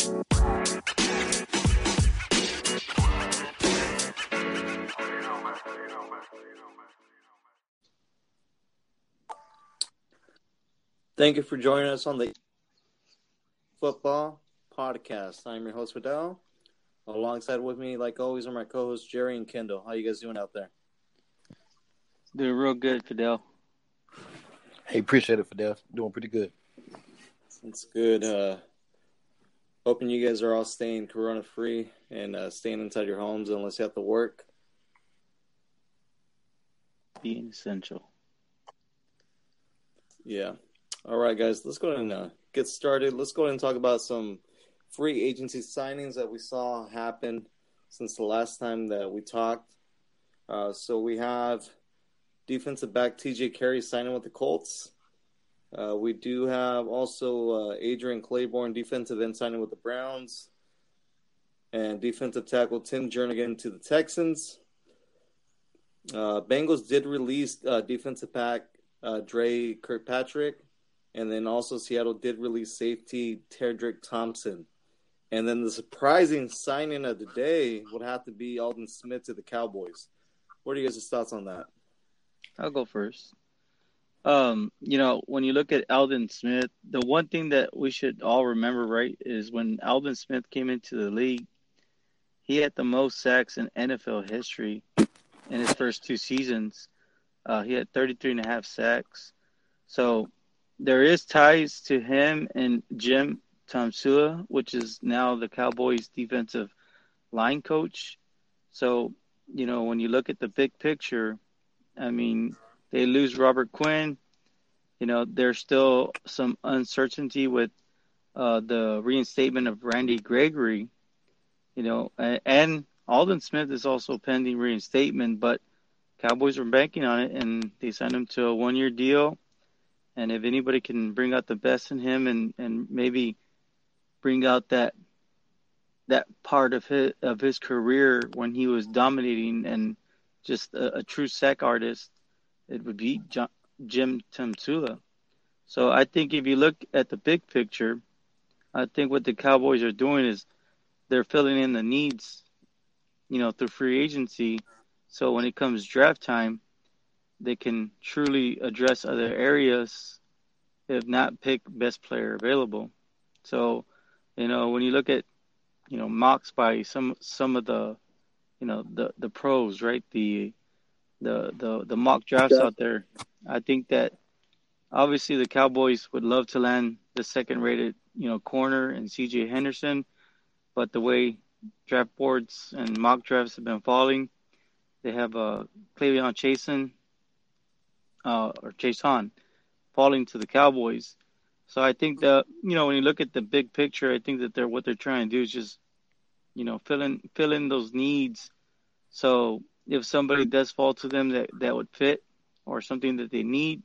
Thank you for joining us on the Football Podcast. I'm your host, Fidel. Alongside with me, like always, are my co-hosts Jerry and Kendall. How you guys doing out there? Doing real good, Fidel. Hey, appreciate it, Fidel. Doing pretty good. It's good. Uh, hoping you guys are all staying corona free and uh, staying inside your homes unless you have to work. Being essential. Yeah. All right, guys. Let's go ahead and uh, get started. Let's go ahead and talk about some free agency signings that we saw happen since the last time that we talked. Uh, so we have defensive back TJ Carrie signing with the Colts. Uh, we do have also uh, Adrian Clayborn, defensive end, signing with the Browns, and defensive tackle Tim Jernigan to the Texans. Uh, Bengals did release uh, defensive back uh, Dre Kirkpatrick, and then also Seattle did release safety Tedric Thompson. And then the surprising signing of the day would have to be Aldon Smith to the Cowboys. What are you guys' thoughts on that? I'll go first. Um, you know, when you look at Aldon Smith, the one thing that we should all remember, right, is when Aldon Smith came into the league, he had the most sacks in NFL history in his first two seasons. Uh, he had 33 and a half sacks. So there is ties to him and Jim Tomsula, which is now the Cowboys defensive line coach. So, you know, when you look at the big picture, I mean, they lose Robert Quinn. You know, there's still some uncertainty with uh, the reinstatement of Randy Gregory. You know, and, and Aldon Smith is also pending reinstatement, but Cowboys are banking on it, and they signed him to a one-year deal. And if anybody can bring out the best in him, and and maybe bring out that that part of his of his career when he was dominating and just a, a true sack artist, it would be John, Jim Tomsula. So I think if you look at the big picture, I think what the Cowboys are doing is they're filling in the needs, you know, through free agency. So when it comes draft time, they can truly address other areas, if not pick best player available. So, you know, when you look at, you know, mocks by some some of the, you know, the the pros, right? The the the the mock drafts out there. I think that obviously the Cowboys would love to land the second rated, you know, corner and CJ Henderson, but the way draft boards and mock drafts have been falling, they have uh K'Lavon Chaisson uh or Chaisson falling to the Cowboys. So I think that you know when you look at the big picture, I think that they're what they're trying to do is just you know fill in fill in those needs. So if somebody does fall to them that, that would fit or something that they need,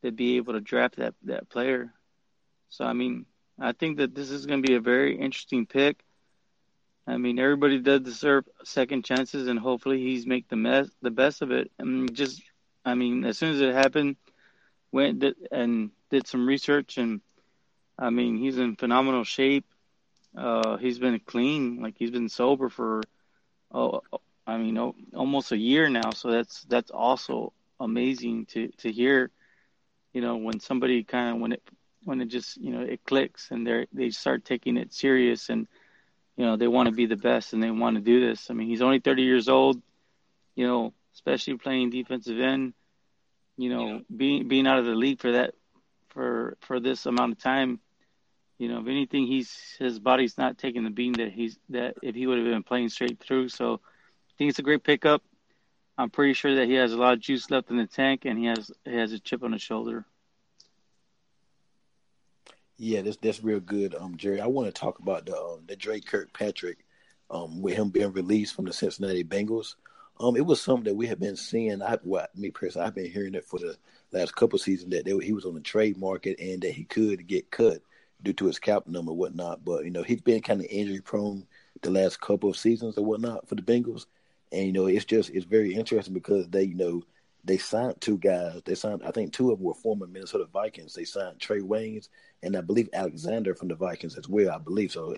they'd be able to draft that, that player. So, I mean, I think that this is going to be a very interesting pick. I mean, everybody does deserve second chances, and hopefully he's make the mess, the best of it. And just, I mean, as soon as it happened, went and did some research, and I mean, he's in phenomenal shape. Uh, he's been clean, like he's been sober for oh, I mean, almost a year now. So that's that's also amazing to to hear. You know, when somebody kind of when it when it just you know it clicks and they they start taking it serious and you know they want to be the best and they want to do this. I mean, he's only 30 years old, you know, especially playing defensive end. You know, yeah. being being out of the league for that for for this amount of time. You know, if anything, he's his body's not taking the beam that he's that if he would have been playing straight through. So, think it's a great pickup. I'm pretty sure that he has a lot of juice left in the tank, and he has he has a chip on his shoulder. Yeah, that's that's real good, um, Jerry. I want to talk about the um, the Drake Kirkpatrick, um, with him being released from the Cincinnati Bengals. Um, it was something that we have been seeing. I, what me personally, I've been hearing it for the last couple seasons that they, he was on the trade market and that he could get cut due to his cap number and whatnot. But you know, he's been kind of injury prone the last couple of seasons or whatnot for the Bengals. And you know, it's just it's very interesting because they you know they signed two guys. They signed I think two of them were former Minnesota Vikings. They signed Trey Waynes and I believe Alexander from the Vikings as well. I believe so.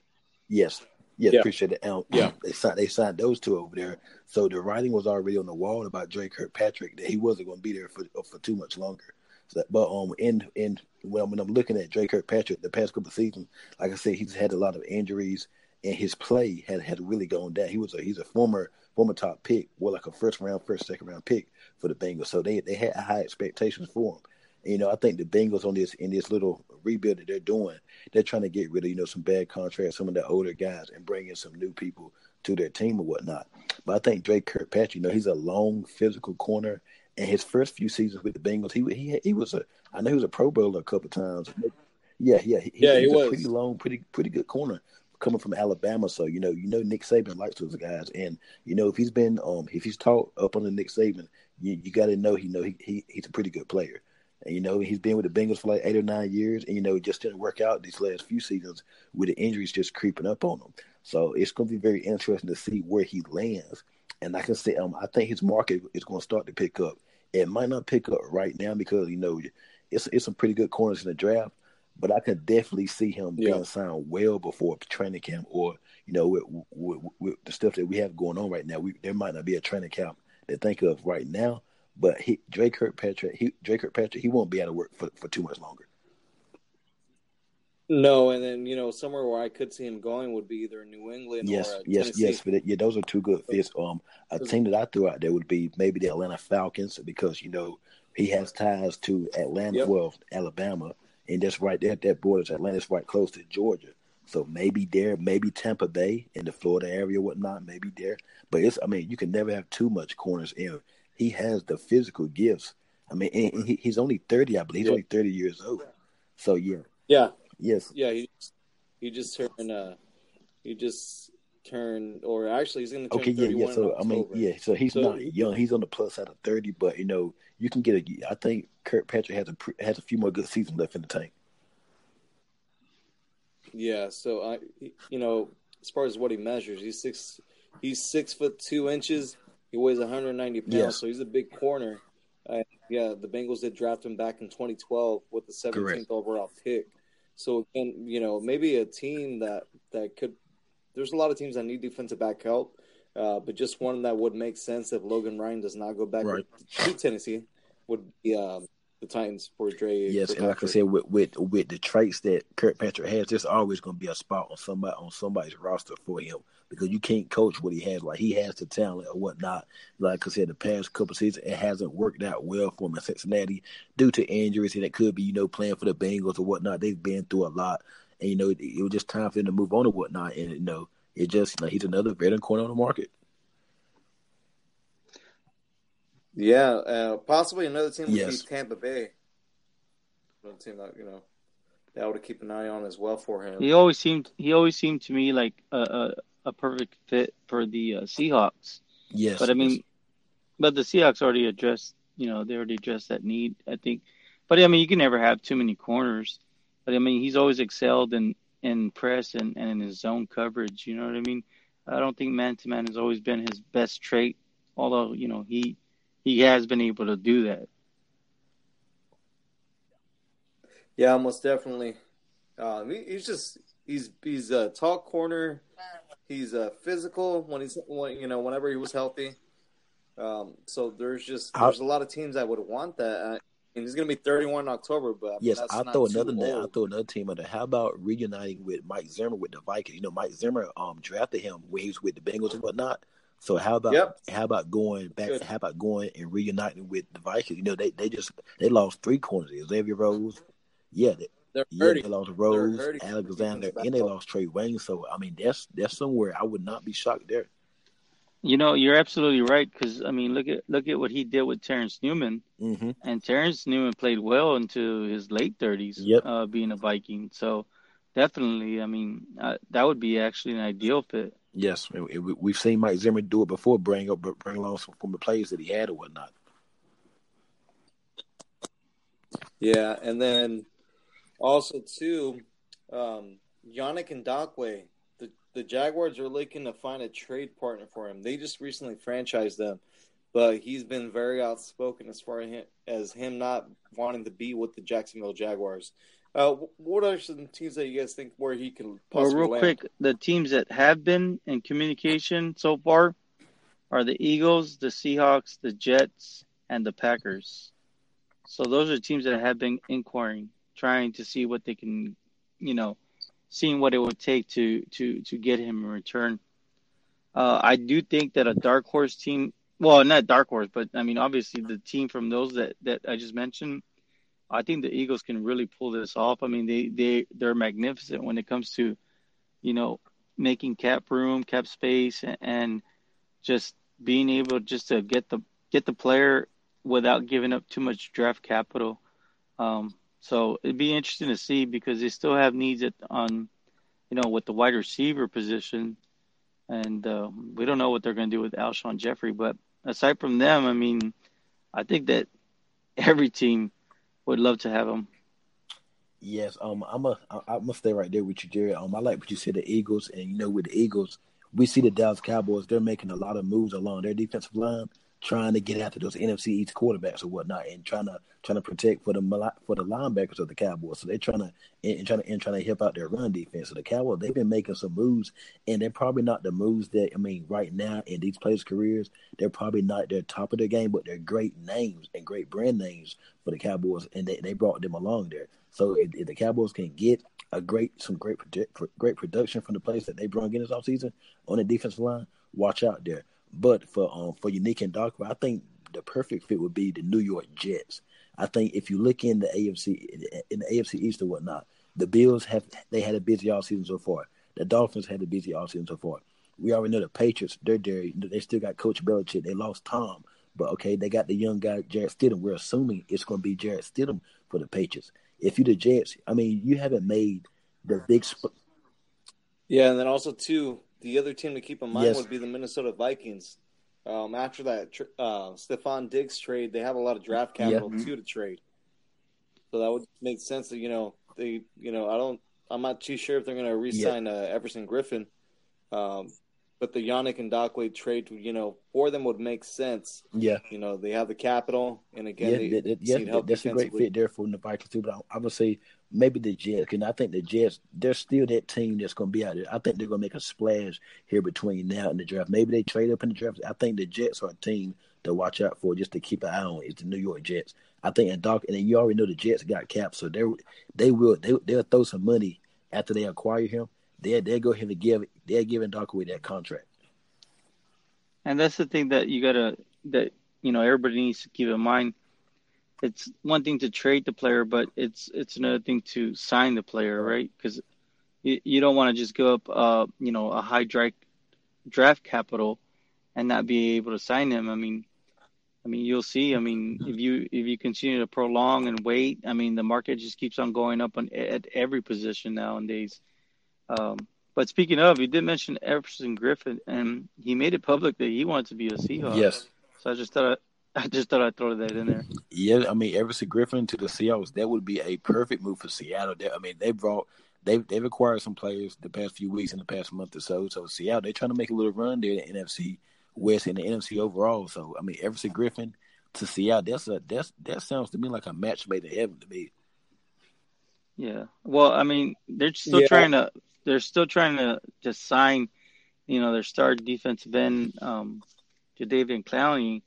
Yes. Yes, yeah. appreciate it. Um, yeah, they signed they signed those two over there. So the writing was already on the wall about Drake Kirkpatrick that he wasn't going to be there for for too much longer. So, but um, in in when, when I'm looking at Drake Kirkpatrick the past couple of seasons, like I said, he's had a lot of injuries and his play had had really gone down. He was a he's a former former top pick, well like a first round, first second round pick for the Bengals. So they they had high expectations for him. And, you know, I think the Bengals on this in this little rebuild that they're doing, they're trying to get rid of you know some bad contracts, some of the older guys, and bring in some new people to their team or whatnot. But I think Drake Kirkpatrick, you know, he's a long physical corner. And his first few seasons with the Bengals, he he he was a I know he was a Pro Bowler a couple times. Yeah, yeah, he, yeah, he, was, was, a pretty long, pretty pretty good corner coming from Alabama. So you know, you know Nick Saban likes those guys, and you know if he's been um if he's taught up the Nick Saban, you, you got to know he know he, he he's a pretty good player. And you know he's been with the Bengals for like eight or nine years, and you know it just didn't work out these last few seasons with the injuries just creeping up on him. So it's going to be very interesting to see where he lands. And I said, um, I think his market is going to start to pick up. It might not pick up right now because you know it's it's some pretty good corners in the draft, but I could definitely see him yeah. being signed well before training camp, or you know, with, with, with, the stuff that we have going on right now. We, there might not be a training camp to think of right now, but he, Drake Kirkpatrick, he, Drake Kirkpatrick, he won't be out of work for, for too much longer. No, and then you know somewhere where I could see him going would be either New England yes, or yes, Tennessee. yes. But yeah, those are two good fits. Um, a team that I threw out there would be maybe the Atlanta Falcons because you know he has ties to Atlanta, yep. well, Alabama, and that's right there. That borders Atlanta's right close to Georgia. So maybe there, maybe Tampa Bay in the Florida area, whatnot, maybe there. But it's, I mean, you can never have too much corners in. He has the physical gifts. I mean, he, he's only thirty, I believe. He's yeah. only thirty years old. So yeah, yeah, yes, yeah. He he just turned. Uh, he just turned, or actually, he's going to turn okay. Yeah, yeah. So I mean, yeah. So he's so, not young. He's on the plus side of thirty, but you know, you can get a. I think Kirkpatrick has a has a few more good seasons left in the tank. Yeah. So I, you know, as far as what he measures, he's six. He's six foot two inches. He weighs 190 pounds, yes. so he's a big corner. Uh, yeah, the Bengals did draft him back in 2012 with the 17th Correct. overall pick. So again, you know, maybe a team that that could. There's a lot of teams that need defensive back help. Uh, but just one that would make sense if Logan Ryan does not go back right. to Tennessee would be um, the Titans for Dre. Yes, and like I said, with, with with the traits that Kirkpatrick has, there's always going to be a spot on somebody on somebody's roster for him because you can't coach what he has. Like he has the talent or whatnot. Like I said, the past couple seasons it hasn't worked out well for him in Cincinnati due to injuries, and it could be you know playing for the Bengals or whatnot. They've been through a lot, and you know it, it was just time for him to move on or whatnot. And you know it just you know, he's another veteran corner on the market. Yeah, uh, possibly another team would yes. be Tampa Bay. Another team that you know that would keep an eye on as well for him. He always seemed he always seemed to me like a a, a perfect fit for the uh, Seahawks. Yes, but I mean, yes. but the Seahawks already addressed you know they already addressed that need. I think, but I mean you can never have too many corners. But I mean he's always excelled in in press and, and in his zone coverage. You know what I mean? I don't think man to man has always been his best trait. Although you know he he has been able to do that. Yeah, most definitely. Um, he, he's just he's he's a tall corner. He's uh, physical when he's when, you know whenever he was healthy. Um, so there's just there's a lot of teams that would want that. And he's going to be 31 in October, but I Yes, I'll throw another name. I'll throw another team under. How about reuniting with Mike Zimmer with the Vikings? You know, Mike Zimmer um drafted him when he was with the Bengals and whatnot. So how about Yep. how about going back? Good. How about going and reuniting with the Vikings? You know, they they just they lost three corners. Xavier Rhodes, yeah, they, yeah, they lost Rhodes. Alexander, and they lost Trey Wayne. So I mean, that's that's somewhere I would not be shocked there. You know, you're absolutely right because I mean, look at look at what he did with Terrence Newman, hmm and Terrence Newman played well into his late 30s, Yep. uh, being a Viking. So definitely, I mean, uh, that would be actually an ideal fit. Yes, we- we- we've seen Mike Zimmer do it before, bring up bring along some from the plays that he had or whatnot. Yeah, and then also too, um, Yannick Ngakoue, the Jaguars are looking to find a trade partner for him. They just recently franchised them, but he's been very outspoken as far as him, not wanting to be with the Jacksonville Jaguars. Uh, what are some teams that you guys think where he can Well, real land? quick, the teams that have been in communication so far are the Eagles, the Seahawks, the Jets, and the Packers. So those are teams that have been inquiring, trying to see what they can, you know, seeing what it would take to to to get him in return. Uh, I do think that a dark horse team, well, not dark horse, but I mean, obviously the team from those that that I just mentioned, I think the Eagles can really pull this off. I mean, they they they're magnificent when it comes to, you know, making cap room, cap space, and, just being able just to get the get the player without giving up too much draft capital. Um, so it'd be interesting to see because they still have needs at on, you know, with the wide receiver position, and uh, we don't know what they're going to do with Alshon Jeffery. But aside from them, I mean, I think that every team would love to have him. Yes, um, I'm a I'm gonna stay right there with you, Jerry. Um, I like what you said, the Eagles, and you know, with the Eagles, we see the Dallas Cowboys. They're making a lot of moves along their defensive line, trying to get after those NFC East quarterbacks or whatnot, and trying to trying to protect for the for the linebackers of the Cowboys. So they're trying to and trying to and trying to help out their run defense. So the Cowboys, they've been making some moves, and they're probably not the moves that I mean right now in these players' careers. They're probably not their top of their game, but they're great names and great brand names for the Cowboys, and they, they brought them along there. So if, if the Cowboys can get a great some great project, great production from the players that they brought in this offseason on the defensive line, watch out there. But for um for Yannick Ngakoue, I think the perfect fit would be the New York Jets. I think if you look in the AFC in the AFC East or whatnot, the Bills have they had a busy offseason so far. The Dolphins had a busy offseason so far. We already know the Patriots, they're there. They still got Coach Belichick. They lost Tom. But okay, they got the young guy Jarrett Stidham. We're assuming it's going to be Jarrett Stidham for the Patriots. If you the Jets, I mean, you haven't made the big. Sp- Yeah, and then also too, the other team to keep in mind Yes. would be the Minnesota Vikings. Um, after that tr- uh, Stefon Diggs trade, they have a lot of draft capital Yeah. too to trade. So that would make sense. That you know they, you know, I don't, I'm not too sure if they're going to re-sign uh, Everson Griffen, um, but the Yannick Ngakoue trade, you know, for them would make sense. yeah, You know, they have the capital, and again, yeah, they that, that- yeah, that's a great fit there for the Vikings too. But I, I would say maybe the Jets, and I think the Jets they're still that team that's going to be out there. I think they're going to make a splash here between now and the draft. Maybe they trade up in the draft. I think the Jets are a team to watch out for, just to keep an eye on. Is the New York Jets. I think and Doc, and you already know the Jets got cap, so they they will they they'll throw some money after they acquire him. They they'll go ahead and give they're giving Ngakoue that contract. And that's the thing that you gotta that you know everybody needs to keep in mind. It's one thing to trade the player, but it's it's another thing to sign the player, right? Because you, you don't want to just give up, uh, you know, a high draft draft capital and not be able to sign him. I mean, I mean, you'll see. I mean, if you if you continue to prolong and wait, I mean, the market just keeps on going up on at every position nowadays. Um, but speaking of, you did mention Everson Griffen, and he made it public that he wanted to be a Seahawk. Yes. So I just thought I, just thought I'd throw that in there. Yeah, I mean Everson Griffen to the Seahawks, that would be a perfect move for Seattle. They, I mean, they brought they've they've acquired some players the past few weeks in the past month or so. So Seattle, they're trying to make a little run there in the NFC West and the NFC overall. So I mean Everson Griffen to Seattle, that's a that's that sounds to me like a match made in heaven to me. Yeah. Well, I mean, they're still Yeah. trying to they're still trying to to sign, you know, their star defensive end, um, Jadeveon Clowney,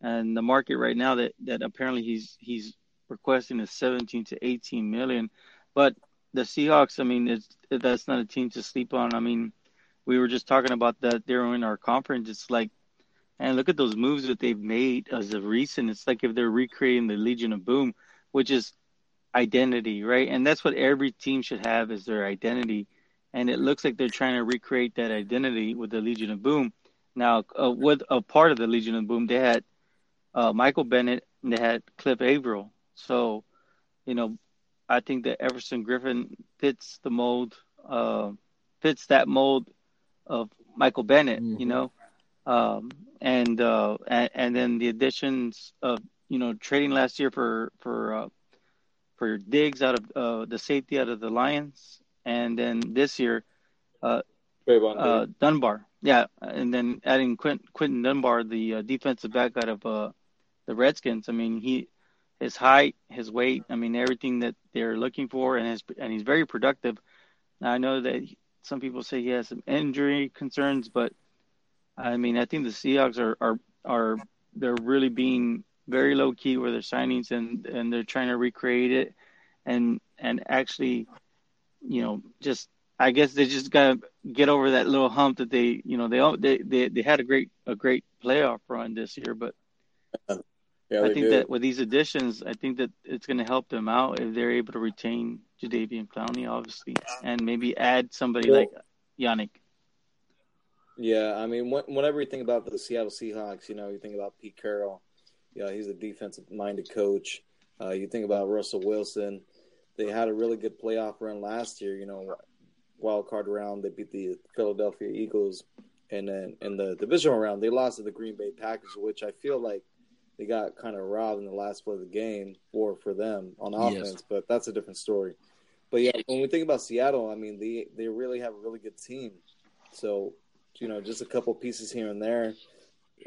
and the market right now that that apparently he's he's requesting is 17 to 18 million. But the Seahawks, I mean, that's not a team to sleep on. I mean, we were just talking about that during our conference. It's like, and look at those moves that they've made as of recent. It's like if they're recreating the Legion of Boom, which is identity, right? And that's what every team should have is their identity. And it looks like they're trying to recreate that identity with the Legion of Boom. Now, uh, with a part of the Legion of Boom, they had uh, Michael Bennett and they had Cliff Avril. So, you know, I think that Everson Griffen fits the mold, uh, fits that mold of Michael Bennett, mm-hmm. you know, um, and, uh, and and then the additions of you know trading last year for for uh, for Diggs out of uh, the safety out of the Lions, and then this year, uh, uh, Dunbar, yeah, and then adding Quint, Quinton Dunbar, the uh, defensive back out of uh, the Redskins. I mean, he his height, his weight, I mean, everything that they're looking for, and his and he's very productive. Now, I know that some people say he has some injury concerns, but I mean, I think the Seahawks are are are they're really being very low key with their signings, and and they're trying to recreate it, and and actually, you know, just I guess they just gotta get over that little hump that they, you know, they they they, they had a great a great playoff run this year, but uh, yeah, I think do. that with these additions, I think that it's going to help them out if they're able to retain Jadeveon Clowney, obviously, and maybe add somebody well, like Yannick. Yeah, I mean, whenever you think about the Seattle Seahawks, you know, you think about Pete Carroll. You know, he's a defensive-minded coach. Uh, you think about Russell Wilson. They had a really good playoff run last year. You know, wild card round, they beat the Philadelphia Eagles, and then in the divisional round, they lost to the Green Bay Packers, which I feel like – they got kind of robbed in the last play of the game for for them on offense, yes. but that's a different story. But yeah, when we think about Seattle, I mean they they really have a really good team. So you know, just a couple pieces here and there.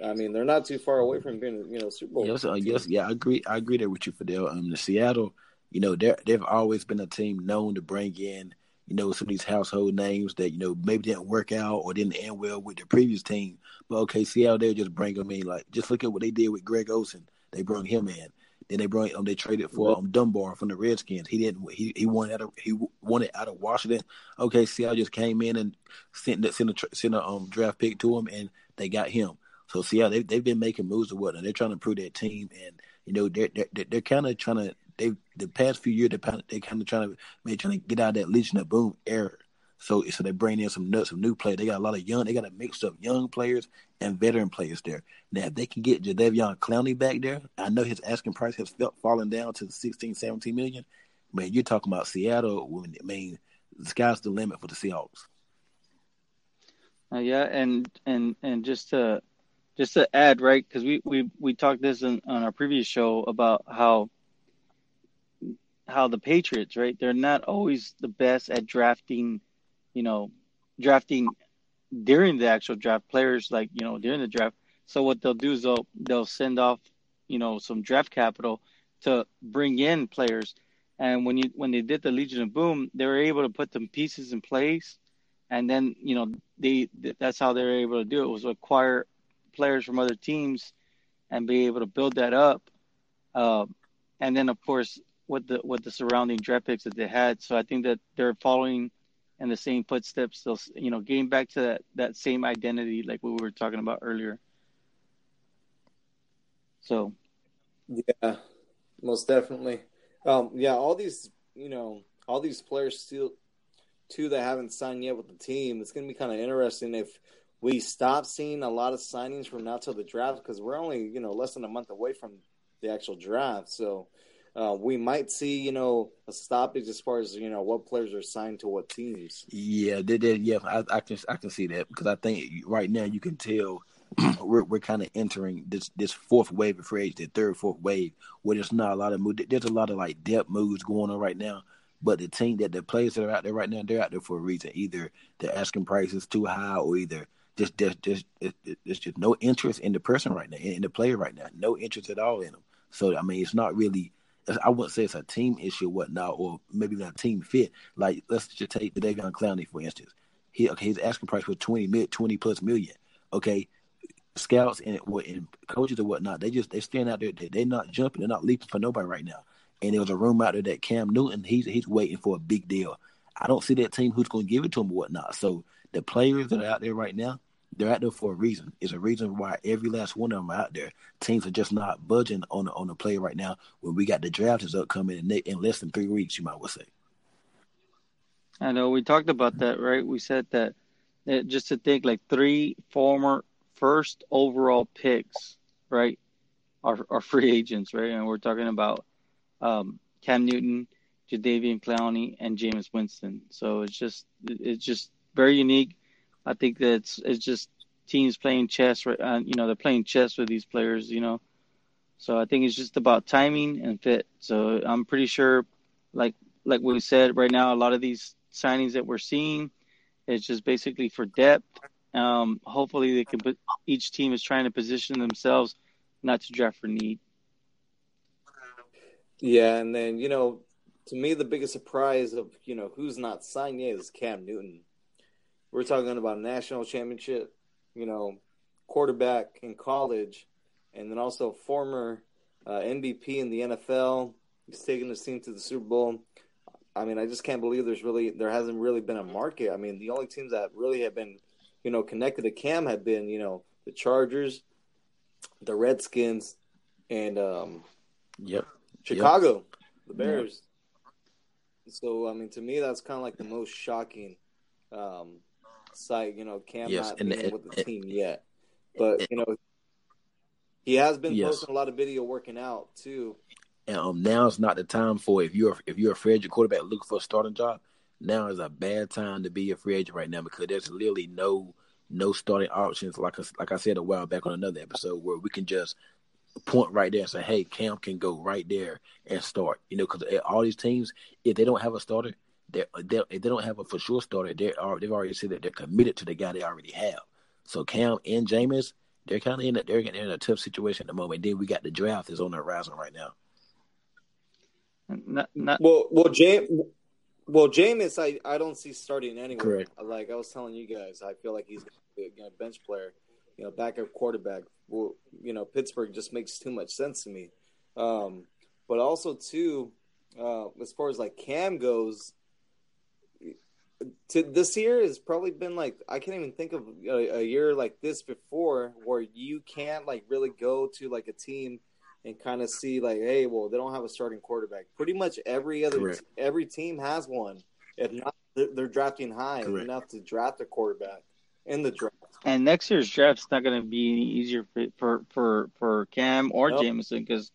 I mean, they're not too far away from being you know Super Bowl. Yes, uh, yes, yeah, I agree. I agree there with you, Fidel. Um, the Seattle, you know, they they've always been a team known to bring in you know, some of these household names that, you know, maybe didn't work out or didn't end well with the previous team. But okay, Seattle, they just bring them in. Like, just look at what they did with Greg Olsen. They brought him in. Then they brought um, they traded for um, Dunbar from the Redskins. He didn't he he won out of he won it out of Washington. Okay, Seattle just came in and sent sent a sent a um, draft pick to him, and they got him. So Seattle they they've been making moves or whatnot. They're trying to improve their team, and you know they're they're, they're kind of trying to they the past few years they they kind of trying to they trying to get out that Legion of Boom era. So so they bring in some nuts, some new players. They got a lot of young. They got a mix of young players and veteran players there. Now if they can get Jadeveon Clowney back there, I know his asking price has fallen down to 16, 17 million. Man, you're talking about Seattle. I mean, the sky's the limit for the Seahawks. Uh, yeah, and and and just to just to add, right? Because we we we talked this in, on our previous show about how how the Patriots, right? They're not always the best at drafting, you know, drafting during the actual draft players like, you know, during the draft. So what they'll do is they'll they'll send off, you know, some draft capital to bring in players. And when you when they did the Legion of Boom, they were able to put some pieces in place and then, you know, they that's how they were able to do it was acquire players from other teams and be able to build that up. Uh, and then of course with the with the surrounding draft picks that they had. So I think that they're following in the same footsteps. They'll you know getting back to that that same identity like we were talking about earlier. So, yeah, most definitely. Um, yeah, all these you know all these players still two that haven't signed yet with the team. It's going to be kind of interesting if we stop seeing a lot of signings from now till the draft because we're only you know less than a month away from the actual draft. So uh, we might see, you know, a stoppage as far as you know what players are signed to what teams. Yeah, they did. Yeah, I, I, can I can see that because I think right now you can tell we're we're kind of entering this this fourth wave of free the third fourth wave where there's not a lot of move. There's a lot of like depth moves going on right now. But the team that the players that are out there right now, they're out there for a reason. Either the asking price is too high, or either just just just it's just no interest in the person right now, in the player right now, no interest at all in them. So I mean, it's not really I wouldn't say it's a team issue or whatnot, or maybe not team fit. Like let's just take Jadeveon Clowney for instance. He okay, his asking price was twenty mid twenty plus million. Okay, scouts and, and coaches or whatnot, they just they stand out there. They, they're not jumping. They're not leaping for nobody right now. and there was a rumor out there that Cam Newton he's he's waiting for a big deal. I don't see that team who's going to give it to him or whatnot. So the players that are out there right now, they're out there for a reason. It's a reason why every last one of them out there. Teams are just not budging on the, on the play right now. When we got the draft is upcoming in, in less than three weeks, you might well say. I know we talked about that, right? We said that, that just to think like three former first overall picks, right, are, are free agents, right? And we're talking about um, Cam Newton, Jadeveon Clowney, and Jameis Winston. So it's just it's just very unique. I think that it's, just teams playing chess, right? Uh, you know, they're playing chess with these players, you know. So I think it's just about timing and fit. So I'm pretty sure, like like we said, right now a lot of these signings that we're seeing is just basically for depth. Um, hopefully, they can. Put, each team is trying to position themselves not to draft for need. Yeah, and then you know, to me, the biggest surprise of you know who's not signed yet is Cam Newton. We're talking about a national championship, you know, quarterback in college, and then also former uh, MVP in the NFL. He's taking his team to the Super Bowl. I mean, I just can't believe there's really there hasn't really been a market. I mean, the only teams that really have been, you know, connected to Cam have been, you know, the Chargers, the Redskins, and um, yep, Chicago, yep. the Bears. Yep. So, I mean, to me, that's kind of like the most shocking um, sight. You know, Cam yes, not being and, with the team yet, but you know, he has been yes. posting a lot of video working out too. And um, now is not the time for if you're if you're a free agent quarterback looking for a starting job. Now is a bad time to be a free agent right now because there's literally no no starting options. Like I, like I said a while back on another episode where we can just point right there and say, "Hey, Cam can go right there and start." You know, because all these teams, if they don't have a starter, they they don't have a for sure starter, they are they've already said that they're committed to the guy they already have. So Cam and Jameis, they're kind of in a, they're in a tough situation at the moment. Then we got the draft is on the horizon right now. Not, not... Well, well, James, well, Jameis, I, I don't see starting anywhere. Correct. Like I was telling you guys, I feel like he's a bench player, you know, backup quarterback. Well, you know, Pittsburgh just makes too much sense to me. Um, but also too, uh, as far as like Cam goes, to this year has probably been like I can't even think of a, a year like this before where you can't like really go to like a team and kind of see like, hey, well, they don't have a starting quarterback. Pretty much every other Correct. every team has one. If not, they're drafting high Correct. enough to draft a quarterback in the draft. And next year's draft's not going to be any easier for for for, for Cam or nope. Jameson because,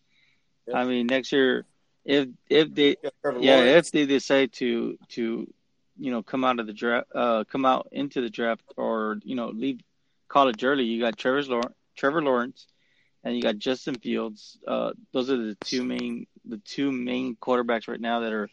yep. I mean, next year if if they yeah if they decide to to you know come out of the draft uh come out into the draft or you know leave college early, you got Trevor Lawrence, Trevor Lawrence and you got Justin Fields. Uh, those are the two main the two main quarterbacks right now that are,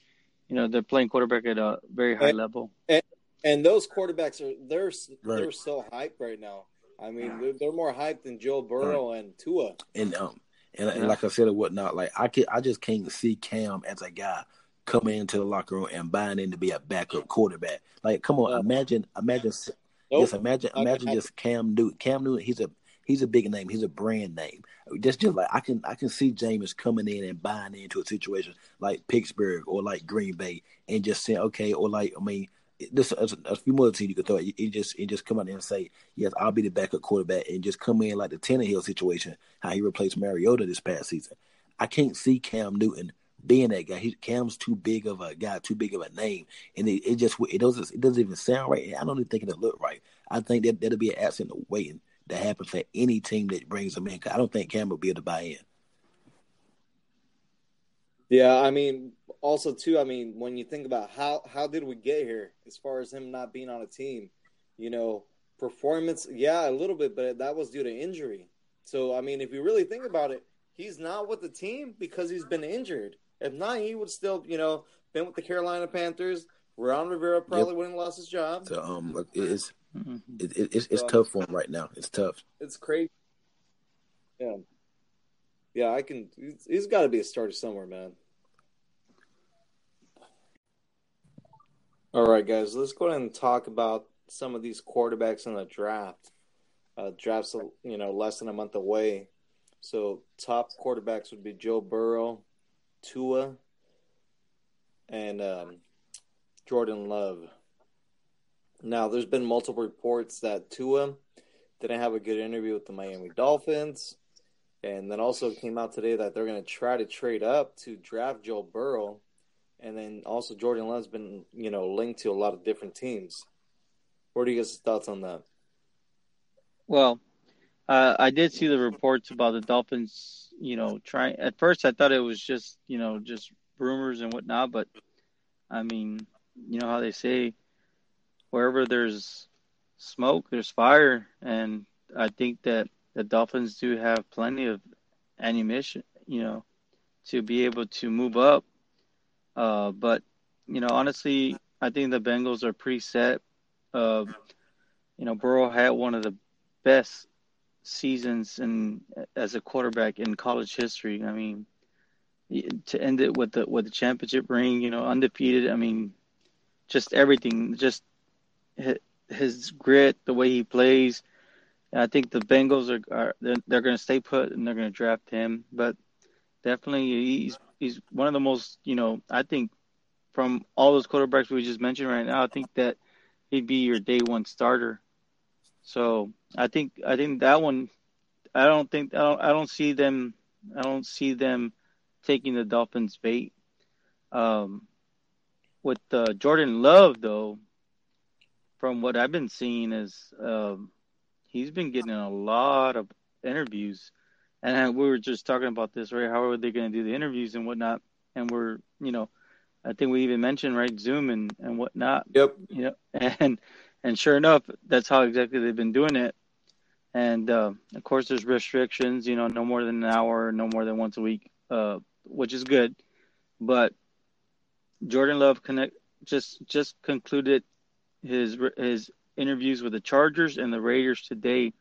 you know, they're playing quarterback at a very high and, level. And, and those quarterbacks are they're right. they're so hyped right now. I mean, they're, they're more hyped than Joe Burrow right. and Tua. And um, and, and like I said or whatnot, like I can I just can't see Cam as a guy coming into the locker room and buying in to be a backup quarterback. Like, come on, uh, imagine, imagine, nope. just imagine, imagine just Cam Newton. Cam Newton, he's a he's a big name. He's a brand name. Just just like I can I can see Jameis coming in and buying into a situation like Pittsburgh or like Green Bay and just saying okay or like I mean this a, a few more teams you could throw. He just he just come out and say yes I'll be the backup quarterback and just come in like the Tannehill situation how he replaced Mariota this past season. I can't see Cam Newton being that guy. He, Cam's too big of a guy, too big of a name, and it, it just it doesn't it doesn't even sound right. I don't even think it'll look right. I think that that'll be an of waiting that happen for any team that brings him in. I don't think Cam will be able to buy in. Yeah, I mean, also too, I mean, when you think about how how did we get here, as far as him not being on a team, you know, performance, yeah, a little bit, but that was due to injury. So, I mean, if you really think about it, he's not with the team because he's been injured. If not, he would still, you know, been with the Carolina Panthers. Ron Rivera probably yep. wouldn't lost his job. So, um, it's Mm-hmm. It, it, it's it's um, tough for him right now. It's tough. It's crazy. Yeah, yeah. I can. he's, he's got to be a starter somewhere, man. All right, guys. Let's go ahead and talk about some of these quarterbacks in the draft. Uh, draft's you know less than a month away, so top quarterbacks would be Joe Burrow, Tua, and um, Jordan Love. Now, there's been multiple reports that Tua didn't have a good interview with the Miami Dolphins. And then also came out today that they're going to try to trade up to draft Joe Burrow. And then also Jordan Love's been, you know, linked to a lot of different teams. What are you guys' thoughts on that? Well, uh, I did see the reports about the Dolphins, you know, trying at first I thought it was just, you know, just rumors and whatnot, but I mean, you know how they say wherever there's smoke, there's fire, and I think that the Dolphins do have plenty of ammunition, you know, to be able to move up. Uh, but you know, honestly, I think the Bengals are pretty set. Uh, you know, Burrow had one of the best seasons and uh, as a quarterback in college history. I mean, to end it with the with the championship ring, you know, undefeated. I mean, just everything, just his grit, the way he plays. I think the Bengals are, are they're, they're going to stay put and they're going to draft him. But definitely, he's he's one of the most you know I think from all those quarterbacks we just mentioned right now, I think that he'd be your day one starter. So I think I think that one. I don't think I don't I don't see them I don't see them taking the Dolphins bait. Um, with uh, Jordan Love though, from what I've been seeing is um, he's been getting a lot of interviews, and we were just talking about this, right? How are they going to do the interviews and whatnot? And we're, you know, I think we even mentioned right Zoom and and whatnot. Yep. You know, and and sure enough, that's how exactly they've been doing it. And uh, of course, there's restrictions. You know, no more than an hour, no more than once a week, uh, which is good. But Jordan Love connect just just concluded his his interviews with the Chargers and the Raiders today.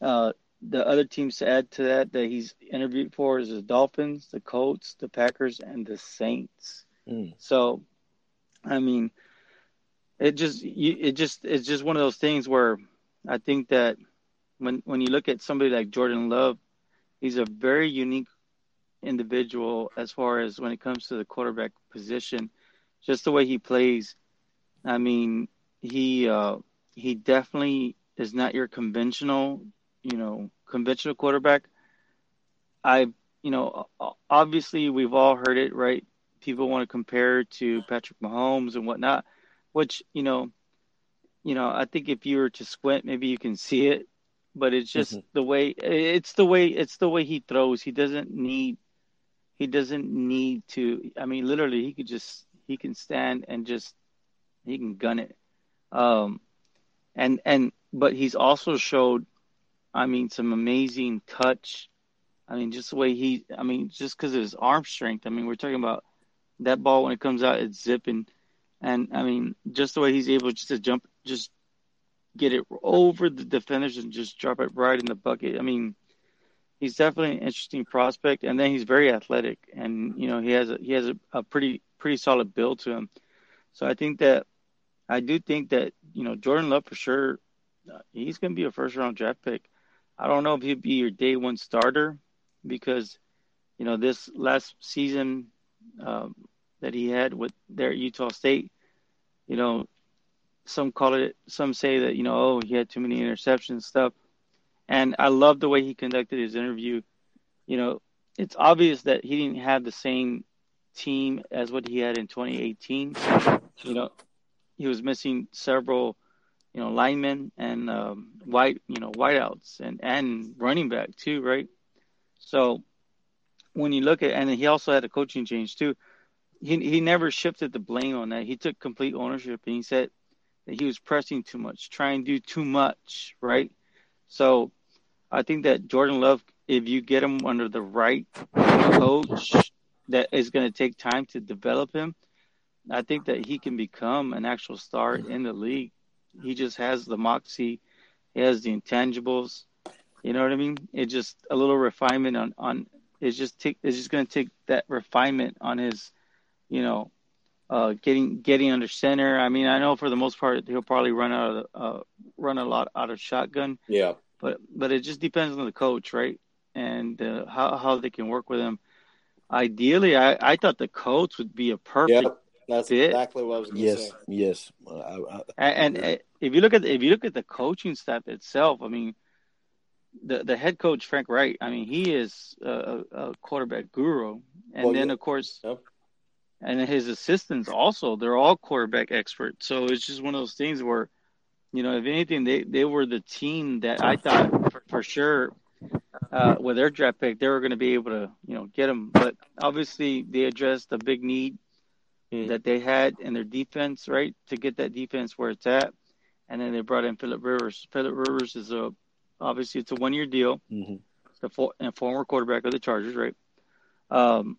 Uh, the other teams to add to that that he's interviewed for is the Dolphins, the Colts, the Packers, and the Saints. Mm. So, I mean, it just you, it just it's just one of those things where I think that when when you look at somebody like Jordan Love, he's a very unique individual as far as when it comes to the quarterback position, just the way he plays. I mean, he uh, he definitely is not your conventional, you know, conventional quarterback. I, you know, obviously we've all heard it, right? People want to compare to Patrick Mahomes and whatnot, which you know, you know, I think if you were to squint, maybe you can see it, but it's just mm-hmm. the way it's the way it's the way he throws. He doesn't need he doesn't need to. I mean, literally, he could just he can stand and just he can gun it. Um, and and but he's also showed, I mean, some amazing touch. I mean, just the way he, I mean, just because of his arm strength. I mean, we're talking about that ball when it comes out, it's zipping, and I mean, just the way he's able just to jump, just get it over the defenders and just drop it right in the bucket. I mean, he's definitely an interesting prospect, and then he's very athletic, and you know, he has a he has a, a pretty pretty solid build to him. So I think that I do think that you know Jordan Love for sure, uh, he's going to be a first round draft pick. I don't know if he'd be your day one starter because you know this last season um, that he had with there at Utah State, you know, some call it, some say that you know, oh, he had too many interceptions stuff, and I love the way he conducted his interview. You know, it's obvious that he didn't have the same team as what he had in 2018. You know, he was missing several, you know, linemen and um, white, you know, wideouts and and running back too, right? So when you look at, and he also had a coaching change too. He he never shifted the blame on that. He took complete ownership and he said that he was pressing too much, trying to do too much, right? So I think that Jordan Love, if you get him under the right coach, that is going to take time to develop him I think that he can become an actual star in the league. He just has the moxie, he has the intangibles. You know what I mean? It just a little refinement on on. It's just take. It's just going to take that refinement on his, you know, uh, getting getting under center. I mean, I know for the most part he'll probably run out of uh, run a lot out of shotgun. Yeah. But but it just depends on the coach, right? And uh, how how they can work with him. Ideally, I I thought the Colts would be a perfect That's fit. exactly what I was going to Yes, say. yes. Uh, I, I, And, and uh, if you look at if you look at the coaching staff itself, I mean, the the head coach Frank Reich, I mean, he is a, a quarterback guru, and Well, then yeah. of course, Yep. And his assistants also, they're all quarterback experts. So it's just one of those things where, you know, if anything, they they were the team that I thought for, for sure. Uh, with their draft pick, they were going to be able to, you know, get him. But obviously, they addressed the big need Hmm. that they had in their defense, right, to get that defense where it's at. And then they brought in Philip Rivers. Philip Rivers is a obviously it's a one year deal, mhm. the for, and former quarterback of the Chargers, right? Um,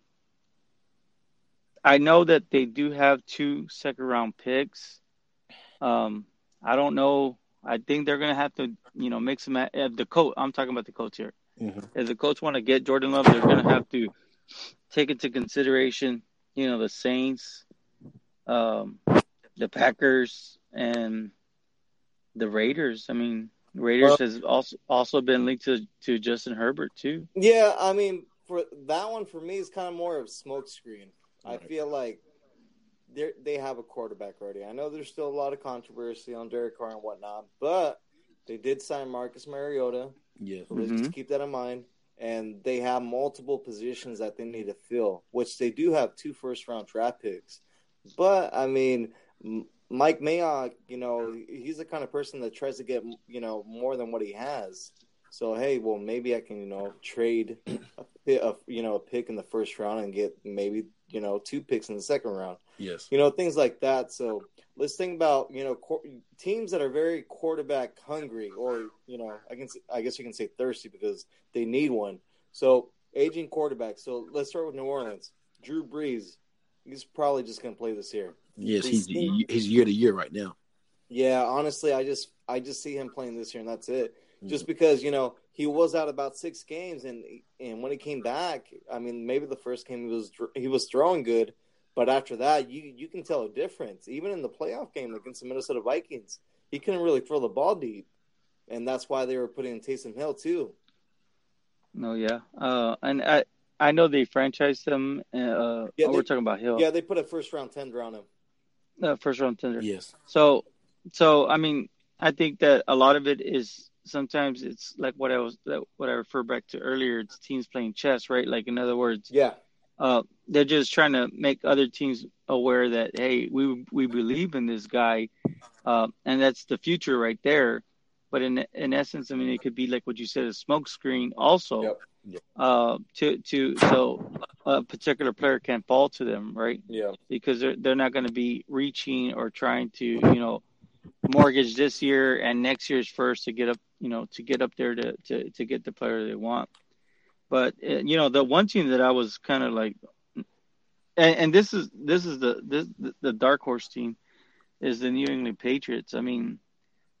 I know that they do have two second round picks. Um, I don't know. I think they're gonna have to, you know, mix them. At, if the coach, I'm talking about the coach here. Mhm. If the coach want to get Jordan Love, they're gonna have to take into consideration, you know, the Saints, um, the Packers, and the Raiders. I mean, Raiders Well- has also also been linked to to Justin Herbert too. Yeah, I mean, for that one for me is kind of more of smoke screen. I Right. feel like they they have a quarterback already. I know there's still a lot of controversy on Derek Carr and whatnot, but they did sign Marcus Mariota. Yes. So let's Mhm. just keep that in mind. And they have multiple positions that they need to fill, which they do have two first round draft picks. But I mean, Mike Mayock, you know, he's the kind of person that tries to get you know more than what he has. So hey, well maybe I can you know trade a, a you know a pick in the first round and get maybe you know two picks in the second round Yes. you know things like that so let's think about you know qu- teams that are very quarterback hungry or you know i can I guess you can say thirsty because they need one so aging quarterback so let's start with new orleans drew brees he's probably just going to play this year Yes. He's- He's he's year to year right now. yeah honestly i just i just see him playing this year and that's it Mm-hmm. just because you know he was out about six games and and when he came back i mean maybe the first game he was he was throwing good but after that you you can tell a difference even in the playoff game against the minnesota vikings he couldn't really throw the ball deep and that's why they were putting in Taysom Hill too. No, yeah, uh, and I I know they franchised him. Uh, Yeah, oh, they- we're talking about Hill, Yeah, they put a first round tender on him. uh, first round tender. Yes. So, so I mean, I think that a lot of it is sometimes it's like what I was what I referred back to earlier. It's teams playing chess, right? Like in other words, Yeah, uh, they're just trying to make other teams aware that hey, we we believe in this guy, uh, and that's the future right there. But in in essence, I mean, it could be like what you said, a smoke screen also. Yep. Yep. Uh, to to so a particular player can fall to them, right? yeah, because they're they're not going to be reaching or trying to you know mortgage this year and next year's first to get up you know to get up there to to to get the player they want. But uh, you know the one team that I was kind of like, and, and this is this is the this the dark horse team is the New England Patriots. I mean,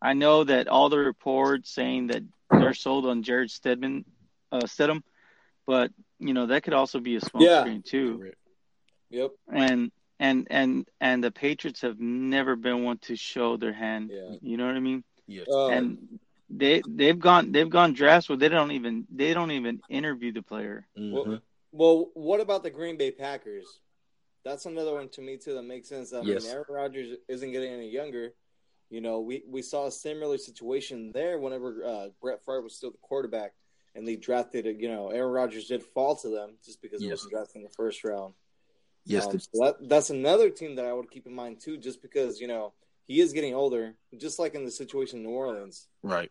I know that all the reports saying that they're sold on Jared Stedman, uh, Stidham, but you know that could also be a smoke Yeah. screen too yep, and and and and the Patriots have never been one to show their hand. Yeah. You know what I mean? Yes. Uh, and they they've gone they've gone drafts where they don't even they don't even interview the player. Mhm. Well, what about the Green Bay Packers? That's another one to me too that makes sense. I Yes. mean, Aaron Rodgers isn't getting any younger. You know, we, we saw a similar situation there whenever uh, Brett Favre was still the quarterback, and they drafted. You know, Aaron Rodgers did fall to them just because he wasn't drafted in the first round. Yes. Um, so that, that's another team that I would keep in mind too, just because you know he is getting older, just like in the situation in New Orleans. Right.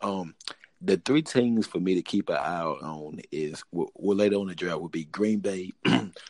Um, the three teams for me to keep an eye on is well, later on the draft would be Green Bay,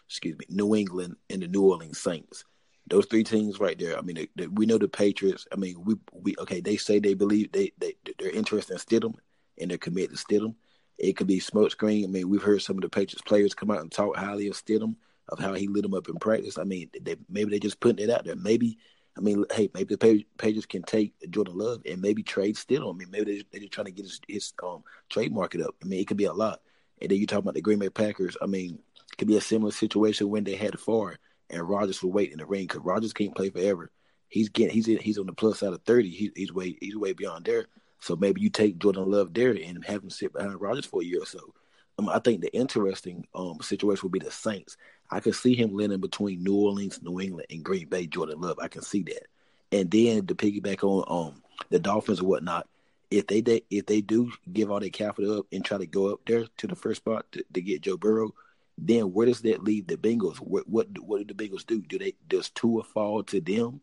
excuse me, New England, and the New Orleans Saints. Those three teams right there. I mean, they, they, we know the Patriots. I mean, we we okay. They say they believe they they they're interested in Stidham and they're committed to Stidham. It could be smokescreen. I mean, we've heard some of the Patriots players come out and talk highly of Stidham of how he lit them up in practice. I mean, they maybe they're just putting it out there. Maybe I mean, hey, maybe the Pa- Patriots can take Jordan Love and maybe trade still. I mean, maybe they- they're just trying to get his, his um, trade market up. I mean, it could be a lot. And then you talk about the Green Bay Packers. I mean, it could be a similar situation when they had Favre and Rodgers will wait in the ring because Rodgers can't play forever. He's getting he's in, he's on the plus side of thirty. He, he's way he's way beyond there. So maybe you take Jordan Love there and have him sit behind Rodgers for a year or so. Um, I think the interesting um, situation would be the Saints. I can see him landing between New Orleans, New England, and Green Bay. Jordan Love, I can see that. And then to piggyback on um the Dolphins and whatnot, if they, they if they do give all their capital up and try to go up there to the first spot to, to get Joe Burrow, then where does that leave the Bengals? What what what do the Bengals do? Do they does Tua fall to them,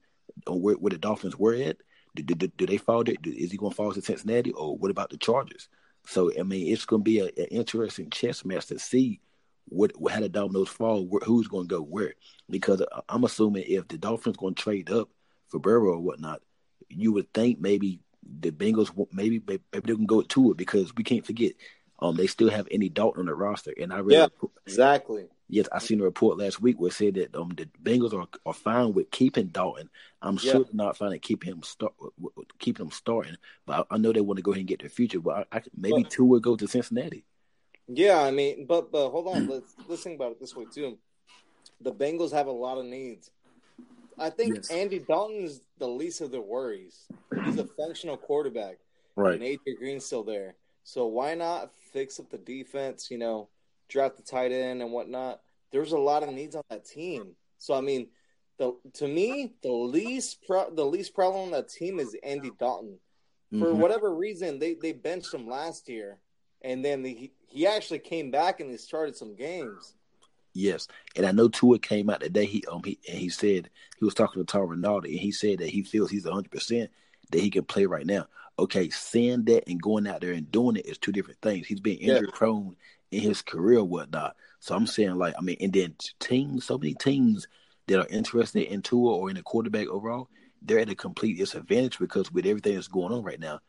or where, where the Dolphins were at? Do, do, do they fall? To, is he going to fall to Cincinnati, or what about the Chargers? So I mean, it's going to be an interesting chess match to see what how the dominoes fall, where, who's going to go where. Because I'm assuming if the Dolphins going to trade up for Burrow or whatnot, you would think maybe the Bengals maybe maybe they can go to it because we can't forget um they still have Andy Dalton on the roster, and I read yeah exactly. Yes, I seen a report last week where it said that um the Bengals are, are fine with keeping Dalton. I'm yeah. sure not fine to keep him start keeping him starting, but I, I, know they want to go ahead and get their future. But I, I maybe but, Tua would go to Cincinnati. Yeah, I mean, but but hold on, let's let's think about it this way too. The Bengals have a lot of needs. I think yes. Andy Dalton's the least of their worries. He's a functional quarterback. Right. And AJ Green's still there. So why not fix up the defense, you know, draft the tight end and whatnot? There's a lot of needs on that team. So I mean, the to me, the least pro- the least problem on that team is Andy Dalton. For mm-hmm. whatever reason, they they benched him last year, and then the, he he actually came back and he started some games. Yes, and I know Tua came out today. He um he and he said he was talking to Tom Rinaldi, and he said that he feels he's hundred percent that he can play right now. Okay, saying that and going out there and doing it is two different things. He's been injury yeah. prone in his career, or whatnot. So I'm saying like I mean, and then teams, so many teams that are interested in Tua or in a quarterback overall, they're at a complete disadvantage because with everything that's going on right now,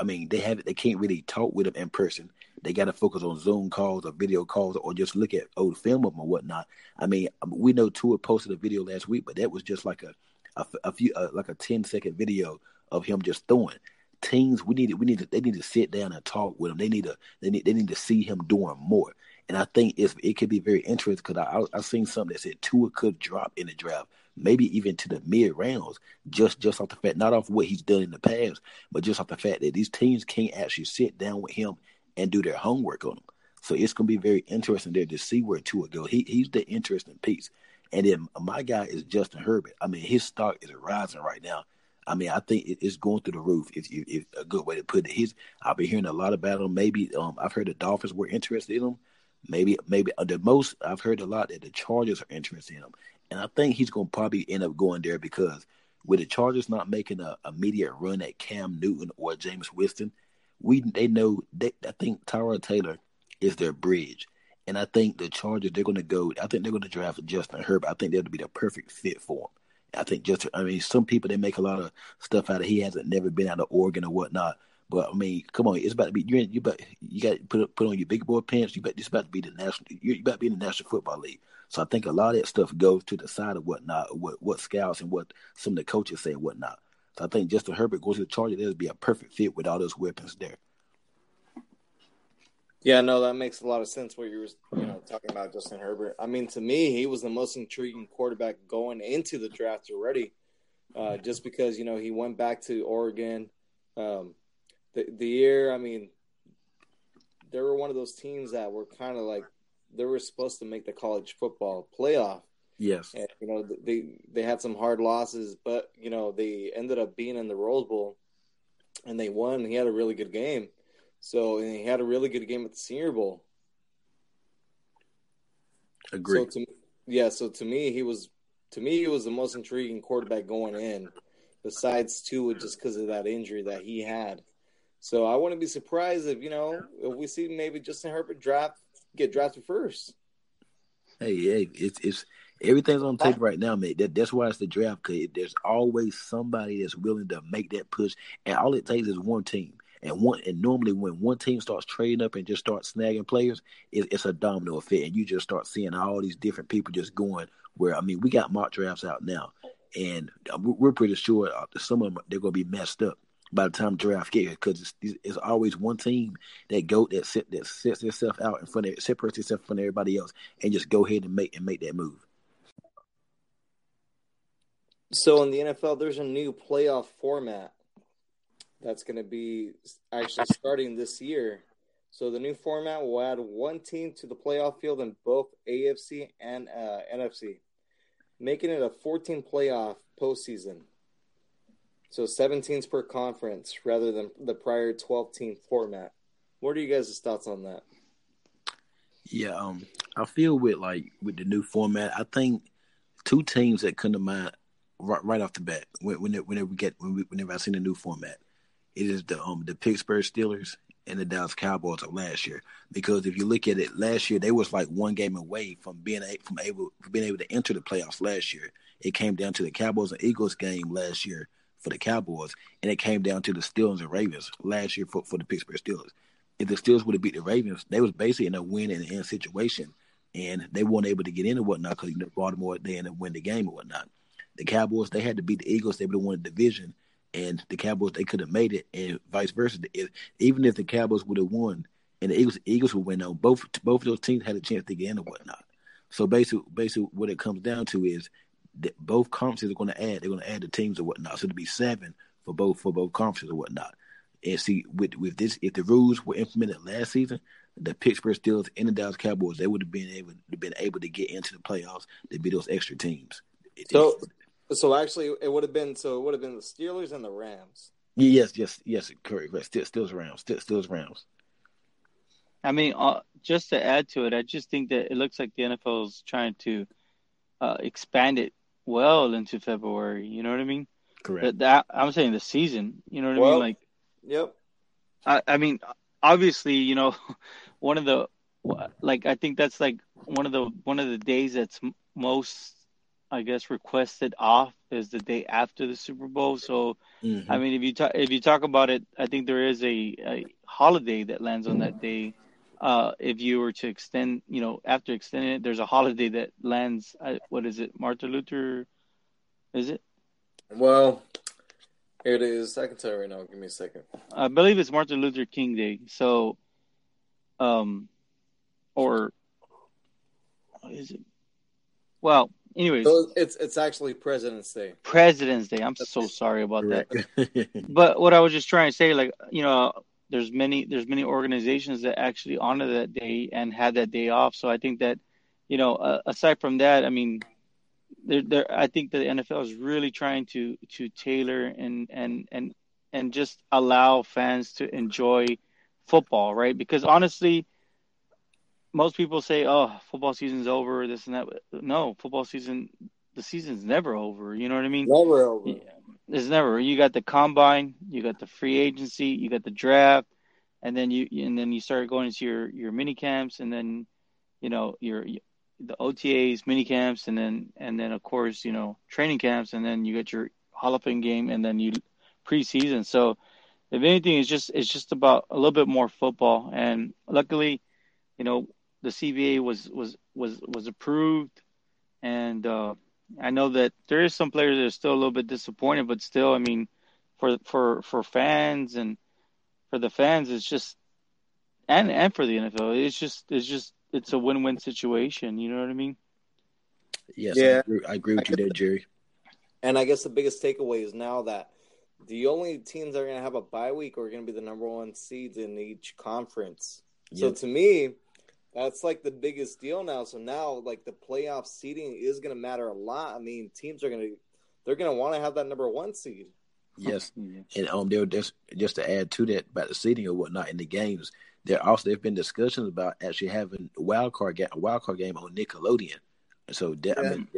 I mean, they have they can't really talk with him in person. They got to focus on Zoom calls or video calls or just look at old film of them or whatnot. I mean, we know Tua posted a video last week, but that was just like a a, a few uh, like a 10 second video of him just throwing. Teams, we need we need to, they need to sit down and talk with him. They need to they need they need to see him doing more. And I think it's, it could be very interesting because I, I I seen something that said Tua could drop in the draft maybe even to the mid rounds, just just off the fact, not off what he's done in the past, but just off the fact that these teams can't actually sit down with him and do their homework on him. So it's going to be very interesting there to see where Tua go. He he's the interesting piece. And then my guy is Justin Herbert. I mean, his stock is rising right now. I mean, I think it's going through the roof. If, if, if a good way to put it, his I've been hearing a lot about him. Maybe um, I've heard the Dolphins were interested in him. Maybe maybe uh, the most I've heard a lot that the Chargers are interested in him. And I think he's going to probably end up going there because with the Chargers not making a immediate run at Cam Newton or Jameis Winston, we they know they I think Tyrod Taylor is their bridge. And I think the Chargers they're gonna go I think they're gonna draft Justin Herbert. I think that'll be the perfect fit for him. I think just I mean some people they make a lot of stuff out of he hasn't never been out of Oregon or whatnot. But I mean, come on, it's about to be you. You about you got to put put on your big boy pants. You bet it's about to be the national. You're about to be in the National Football League. So I think a lot of that stuff goes to the side of whatnot, what what scouts and what some of the coaches say and whatnot. So I think Justin Herbert goes to the Chargers. There'll be a perfect fit with all those weapons there. Yeah, no, that makes a lot of sense. What you were, you know, talking about Justin Herbert. I mean, to me, he was the most intriguing quarterback going into the draft already, uh, just because you know he went back to Oregon. Um, the the year, I mean, they were one of those teams that were kind of like they were supposed to make the college football playoff. Yes, and you know they they had some hard losses, but you know they ended up being in the Rose Bowl, and they won. He had a really good game, so and he had a really good game at the Senior Bowl. Agree. So to, yeah, so to me, he was to me he was the most intriguing quarterback going in, besides Tua, just because of that injury that he had. So I wouldn't be surprised if you know if we see maybe Justin Herbert draft get drafted first. Hey, hey, it's it's everything's on tape right now, mate. That that's why it's the draft. Cause there's always somebody that's willing to make that push, and all it takes is one team. And one and normally when one team starts trading up and just starts snagging players, it, it's a domino effect, and you just start seeing all these different people just going. Where I mean, we got mock drafts out now, and we're pretty sure uh, some of them they're going to be messed up by the time draft get because it's, it's, always one team that go that sit that sets itself out in front of separates itself from everybody else and just go ahead and make and make that move. So in the NFL, there's a new playoff format that's going to be actually starting this year. So the new format will add one team to the playoff field in both AFC and uh, NFC, making it a 14 playoff postseason. So seven teams per conference rather than the prior 12 team format. What are you guys' thoughts on that? Yeah, um, I feel with like with the new format, I think two teams that come to mind right, right off the bat when, whenever we get whenever I see the new format, it is the um the Pittsburgh Steelers and the Dallas Cowboys of last year. Because if you look at it, last year they was like one game away from being a, from able from being able to enter the playoffs. Last year, it came down to the Cowboys and Eagles game last year for the Cowboys, and it came down to the Steelers and Ravens last year for, for the Pittsburgh Steelers. If the Steelers would have beat the Ravens, they was basically in a win and end situation, and they weren't able to get in and whatnot because you know, Baltimore they ended up winning the game and whatnot. The Cowboys they had to beat the Eagles, they would have won the division, and the Cowboys they could have made it, and vice versa. If, even if the Cowboys would have won and the Eagles Eagles would win, on both both of those teams had a chance to get in and whatnot. So basically, basically, what it comes down to is both conferences are going to add. They're going to add the teams or whatnot. So to be seven for both for both conferences or whatnot. And see, with with this, if the rules were implemented last season, the Pittsburgh Steelers and the Dallas Cowboys, they would have been able been able to get into the playoffs to be those extra teams. So, so actually, it would have been so it would have been the Steelers and the Rams. Yes, yes, yes, correct. correct. Still, Steelers, Rams, still, Steelers, Rams. I mean, uh, just to add to it, I just think that it looks like the NFL is trying to uh, expand it well into February. You know what I mean? Correct. That, that I'm saying the season. You know what Well, I mean? Like, Yep. I, I mean, obviously, you know, one of the like I think that's like one of the one of the days that's most, I guess, requested off is the day after the Super Bowl. So, Mhm. I mean, if you talk if you talk about it, I think there is a, a holiday that lands on that day. Uh, if you were to extend, you know, after extending it, there's a holiday that lands. Uh, what is it? Martin Luther? Is it? Well, here it is. I can tell you right now. Give me a second. I believe it's Martin Luther King Day. So, um, or is it? Well, anyways, So it's it's actually President's Day. President's Day. I'm so sorry about that. But what I was just trying to say, like, you know, there's many there's many organizations that actually honor that day and had that day off. So I think that, you know, uh, aside from that, I mean, there, there, I think the NFL is really trying to to tailor and and and and just allow fans to enjoy football, right? Because honestly, most people say, "Oh, football season's over," this and that. No, football season, the season's never over. You know what I mean? Never over. Yeah. It's never. You got the combine, you got the free agency, you got the draft, and then you and then you start going into your your mini camps, and then you know your the OTAs, mini camps, and then and then of course you know training camps, and then you get your Hall of Fame game, and then you preseason. So if anything, it's just it's just about a little bit more football, and luckily, you know the CBA was was was was approved, and uh, I know that there is some players that are still a little bit disappointed, but still, I mean, for for for fans and for the fans, it's just and and for the NFL, it's just it's just it's a win-win situation. You know what I mean? yes, Yeah. I, agree, I agree with you there, Jerry. And I guess the biggest takeaway is now that the only teams that are going to have a bye week are going to be the number one seeds in each conference. So to me, that's like the biggest deal now. So now, like the playoff seeding is going to matter a lot. I mean, teams are going to they're going to want to have that number one seed. Yes, and um, there just just to add to that about the seeding or whatnot in the games, there also there've been discussions about actually having a wild card game, a wild card game on Nickelodeon. So that, I mean,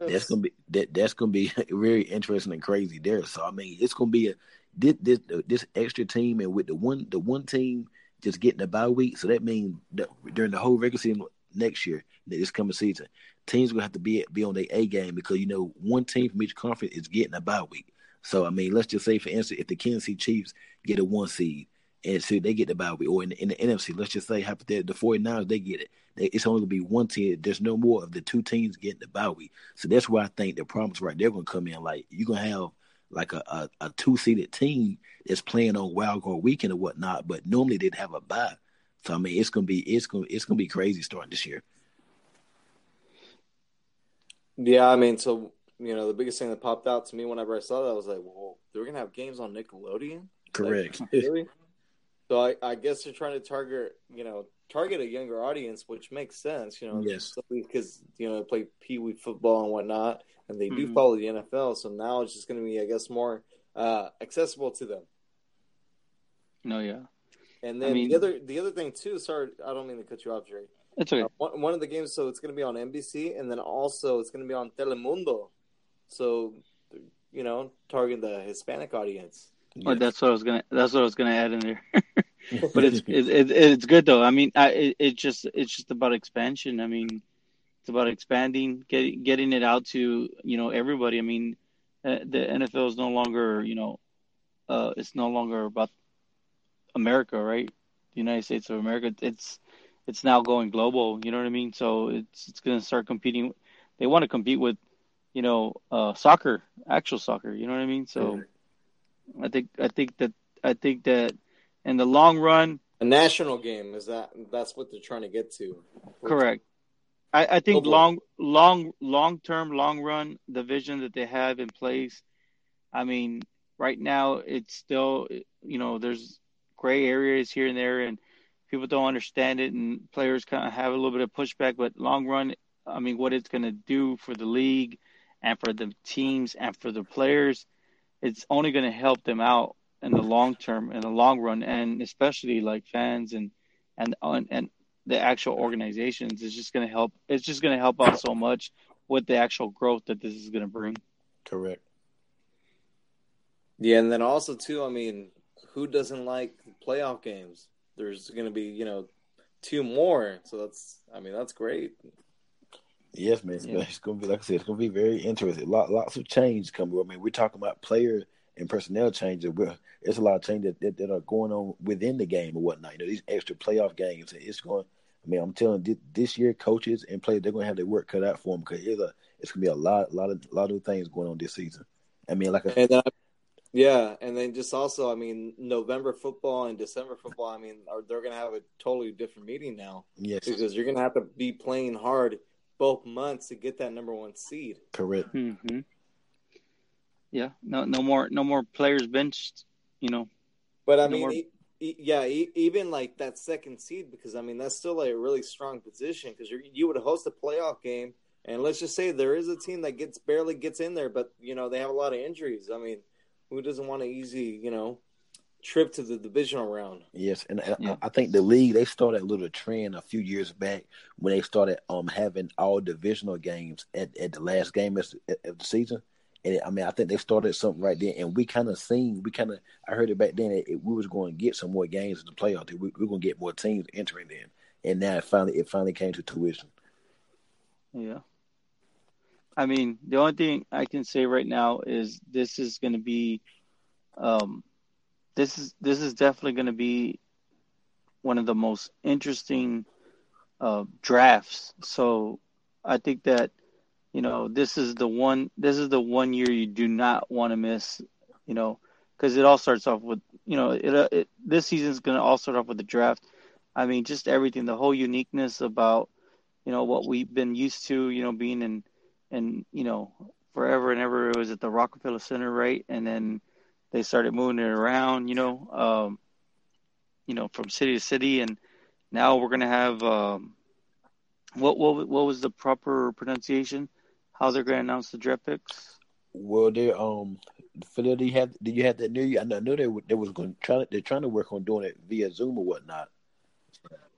that's gonna be that that's gonna be very interesting and crazy there. So I mean, it's gonna be a this this, this extra team and with the one the one team just getting a bye week. So that means that during the whole regular season next year, this coming season, teams gonna have to be be on their A game because you know one team from each conference is getting a bye week. So I mean, let's just say for instance, if the Kansas City Chiefs get a one seed and so they get the bye week, or in the, in the NFC, let's just say hypothetically the 49ers they get it. They, it's only gonna be one team. There's no more of the two teams getting the bye week. So that's where I think the problems right there gonna come in. Like you're gonna have like a, a, a two seeded team that's playing on wild card weekend or whatnot, but normally they'd have a bye. So I mean, it's gonna be it's gonna it's gonna be crazy starting this year. Yeah, I mean, so you know, the biggest thing that popped out to me whenever I saw that was like, well, they're going to have games on Nickelodeon. Correct. Like, really? So I, I guess they're trying to target, you know, target a younger audience, which makes sense, you know, Yes. because you know they play pee wee football and whatnot, and they do Mhm. follow the NFL. So now it's just going to be, I guess, more uh, accessible to them. No, yeah, And I then mean- the other the other thing too. Sorry, I don't mean to cut you off, Jerry. it's okay. Uh, one, one of the games, so it's going to be on NBC, and then also it's going to be on Telemundo. So, you know, targeting the Hispanic audience. Or Yes. that's what I was gonna. That's what I was gonna add in there. but it's it, it, it's good though. I mean, I, it, it just it's just about expansion. I mean, it's about expanding, getting getting it out to you know everybody. I mean, uh, the NFL is no longer you know, uh, it's no longer about America, right? The United States of America. It's it's now going global. You know what I mean? So it's it's gonna start competing. They want to compete with, you know, uh, soccer, actual soccer. You know what I mean? So. I think I think that I think that in the long run, A national game is that that's what they're trying to get to. correct. I, I think long long long term, long run, the vision that they have in place. I mean, right now it's still you know there's gray areas here and there, and people don't understand it, and players kind of have a little bit of pushback. But long run, I mean, what it's going to do for the league and for the teams and for the players, it's only going to help them out in the long term, in the long run, and especially like fans and and and, and the actual organizations. is just going to help. It's just going to help out so much with the actual growth that this is going to bring. Correct. Yeah, and then also too, I mean, who doesn't like playoff games? There's going to be, you know, two more. So that's, I mean, that's great. Yes, man. It's, Yeah. it's gonna be like I said. It's gonna be very interesting. Lot, lots of change coming. I mean, we're talking about player and personnel changes. We're, there's a lot of changes that, that, that are going on within the game and whatnot. You know, these extra playoff games. and It's going. I mean, I'm telling you, this year, coaches and players they're gonna have their work cut out for them because it's a it's gonna be a lot, lot of, lot of things going on this season. I mean, like I And then, yeah, and then just also, I mean, November football and December football, I mean, are they're going to have a totally different meeting now yes, because you're going to have to be playing hard both months to get that number one seed. correct. hmm Yeah, no, no more, no more players benched. You know, But I No mean, more- e- e- yeah, e- even like that second seed, because I mean that's still like a really strong position because you would host a playoff game, and let's just say there is a team that gets barely gets in there, but you know they have a lot of injuries. I mean, who doesn't want an easy you know trip to the divisional round? Yes, and, and Yeah. I, I think the league they started a little trend a few years back when they started um having all divisional games at, at the last game of, of the season. And I mean, I think they started something right there, and we kind of seen, we kind of, I heard it back then that it, we was going to get some more games in the playoffs. We, we are going to get more teams entering in, and now it finally, it finally came to tuition. yeah. I mean, the only thing I can say right now is this is going to be, um, this is this is definitely going to be one of the most interesting uh, drafts. So I think that you know this is the one this is the one year you do not want to miss. You know, because it all starts off with you know it, uh, it this season's going to all start off with the draft. I mean, just everything, the whole uniqueness about you know what we've been used to. You know, being in and you know forever and ever it was at the Rockefeller Center, right? And then they started moving it around. You know, um, you know from city to city, and now we're gonna have um, what what what was the proper pronunciation? How they're gonna announce the draft picks? Well, they um, Philadelphia had, did you have that new? I know, I know they were- they was going to try. They're trying to work on doing it via Zoom or whatnot.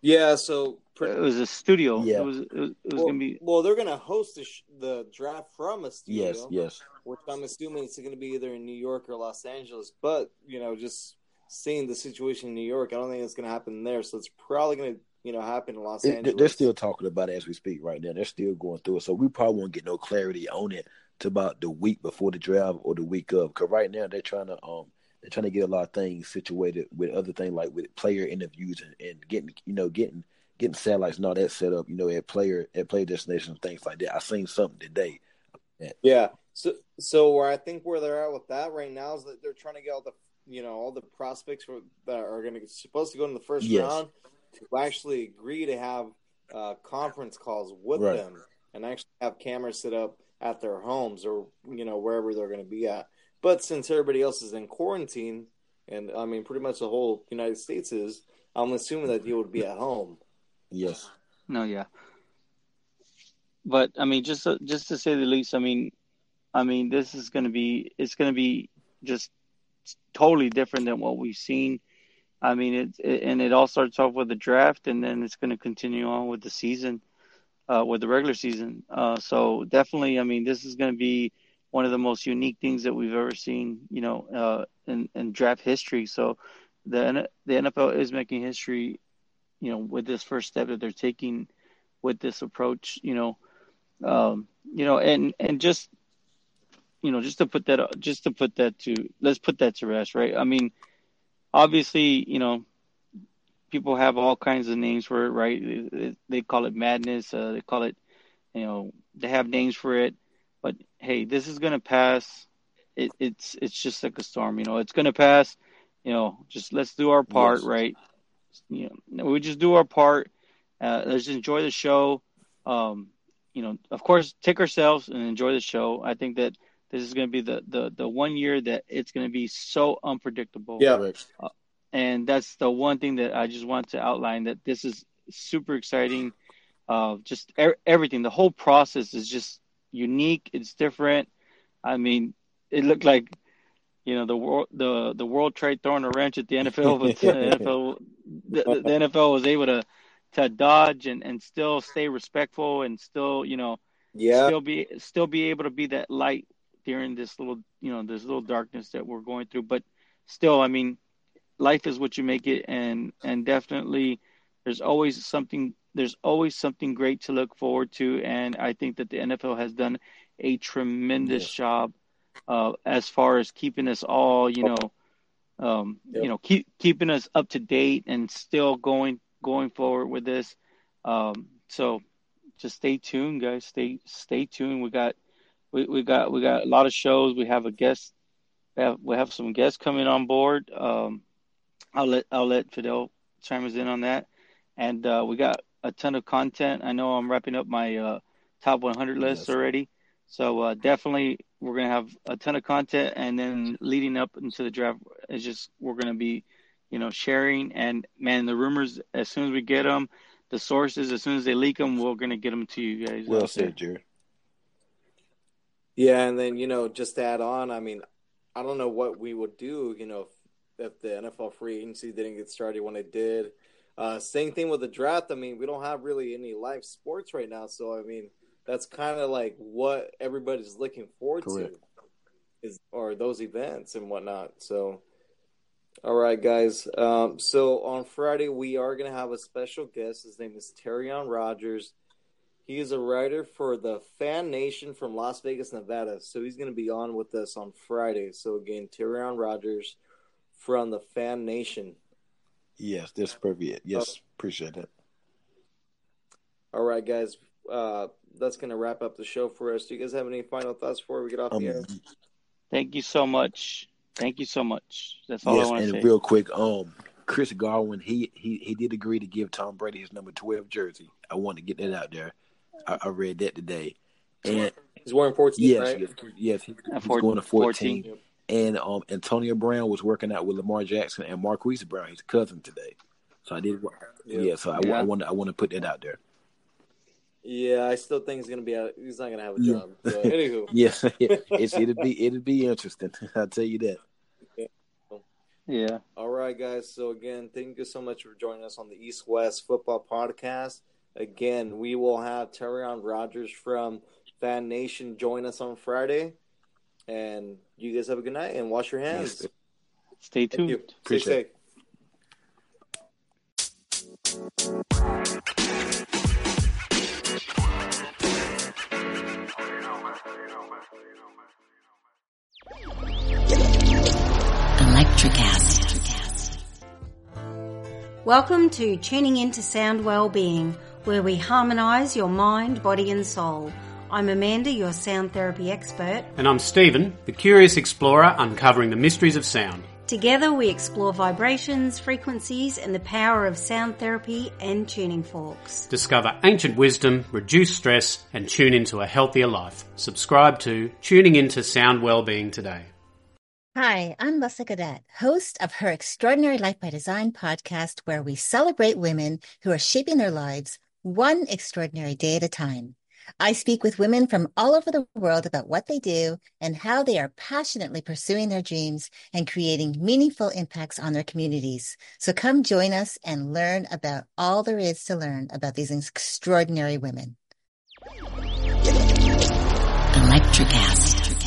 Yeah, so It was a studio. Yeah. It was it was, it was well, gonna be well, they're going to host the, sh- the draft from a studio. Yes, yes, which I'm assuming it's going to be either in New York or Los Angeles. But you know, just seeing the situation in New York, I don't think it's going to happen there. So it's probably going to you know happen in Los It- Angeles. they're still talking about it as we speak right now. They're still going through it, so we probably won't get no clarity on it to about the week before the draft or the week of. Because right now they're trying to um they're trying to get a lot of things situated with other things like with player interviews and, and getting you know getting getting satellites and all that set up. You know at player at player destinations things like that. I seen something today. Yeah. So so where I think where they're at with that right now is that they're trying to get all the you know all the prospects for, that are going to supposed to go in the first Yes. round to actually agree to have uh, conference calls with Right. them and actually have cameras set up at their homes or you know wherever they're going to be at. But since everybody else is in quarantine, and I mean, pretty much the whole United States is. I'm assuming that you would be at home. Yes. No, yeah. But I mean, just to, just to say the least, I mean, I mean, this is going to be it's going to be just totally different than what we've seen. I mean, it, it, and it all starts off with the draft, and then it's going to continue on with the season, uh, with the regular season. Uh, so definitely, I mean, this is going to be one of the most unique things that we've ever seen, you know, uh, in, in draft history. So the the NFL is making history, you know, with this first step that they're taking with this approach, you know, um, you know, and and just you know, just to put that, just to put that to, let's put that to rest, right? I mean, obviously, you know, people have all kinds of names for it, right? They call it madness. Uh, they call it, you know, they have names for it. But hey, this is gonna pass. It, it's it's just like a storm, you know. It's gonna pass. You know, just let's do our part, yes. right? You know, we just do our part. Uh, let's enjoy the show. Um, you know, of course, take ourselves and enjoy the show. I think that this is going to be the, the, the one year that it's going to be so unpredictable. Yeah. Uh, and that's the one thing that I just want to outline that this is super exciting. Uh, just er- everything, the whole process is just unique. It's different. I mean, it looked like, you know, the world, the, the world trade throwing a wrench at the NFL, but the NFL, the, the NFL was able to, to dodge and, and still stay respectful and still, you know, yeah, still be, still be able to be that light during this little you know this little darkness that we're going through. But still i mean life is what you make it. And and definitely there's always something there's always something great to look forward to. And i think that the nfl has done a tremendous yes. job uh, as far as keeping us all you know um, yep. you know keep keeping us up to date and still going going forward with this. Um, so just stay tuned guys. Stay stay tuned. We got we, we got we got a lot of shows. We have a guest. We have, we have some guests coming on board. Um, I'll let I'll let Fidel chime us in on that. And uh, we got a ton of content. I know I'm wrapping up my uh, top 100 list yes. already. So uh, definitely we're gonna have a ton of content, and then leading up into the draft is just we're gonna be, you know, sharing and man, the rumors as soon as we get them, the sources as soon as they leak them, we're gonna get them to you guys. Well said, Jared. Yeah, and then you know, just to add on, I mean, I don't know what we would do, you know, if, if the NFL free agency didn't get started when it did. Uh, same thing with the draft. I mean, we don't have really any live sports right now, so I mean, that's kind of like what everybody's looking forward Correct. to, is or those events and whatnot. So, all right, guys. Um, so on Friday we are gonna have a special guest. His name is Terrion Rogers. He is a writer for the Fan Nation from Las Vegas, Nevada. So he's going to be on with us on Friday. So again, Terrion Rogers from the Fan Nation. Yes, that's perfect. Yes, appreciate it. All right, guys. Uh, that's going to wrap up the show for us. Do you guys have any final thoughts before we get off um, the air? Thank you so much. Thank you so much. That's all yes, I want to say. And real quick, um, Chris Godwin, he he he did agree to give Tom Brady his number twelve jersey. I want to get that out there. I, I read that today. And he's wearing 14, yes, right? yes, yes, he's, he's going to 14. 14. And um, Antonio Brown was working out with Lamar Jackson and Marquise Brown, his cousin, today. So I did, yeah. yeah so I, yeah. I want to I want to put that out there. Yeah, I still think he's gonna be out. He's not gonna have a job. Yeah. So, anywho, yes, it's it'd be it'd be interesting. I'll tell you that. Yeah. yeah. All right, guys. So again, thank you so much for joining us on the East West Football Podcast. Again, we will have Terrion Rogers from Fan Nation join us on Friday. And you guys have a good night and wash your hands. Yes. Stay tuned. You. Appreciate Stay Electricast. Welcome to Tuning Into Sound Wellbeing where we harmonise your mind, body, and soul. I'm Amanda, your sound therapy expert. And I'm Stephen, the curious explorer uncovering the mysteries of sound. Together, we explore vibrations, frequencies, and the power of sound therapy and tuning forks. Discover ancient wisdom, reduce stress, and tune into a healthier life. Subscribe to Tuning Into Sound Wellbeing today. Hi, I'm Lessa Cadet, host of her Extraordinary Life by Design podcast, where we celebrate women who are shaping their lives one extraordinary day at a time. I speak with women from all over the world about what they do and how they are passionately pursuing their dreams and creating meaningful impacts on their communities. So come join us and learn about all there is to learn about these extraordinary women. Electricast.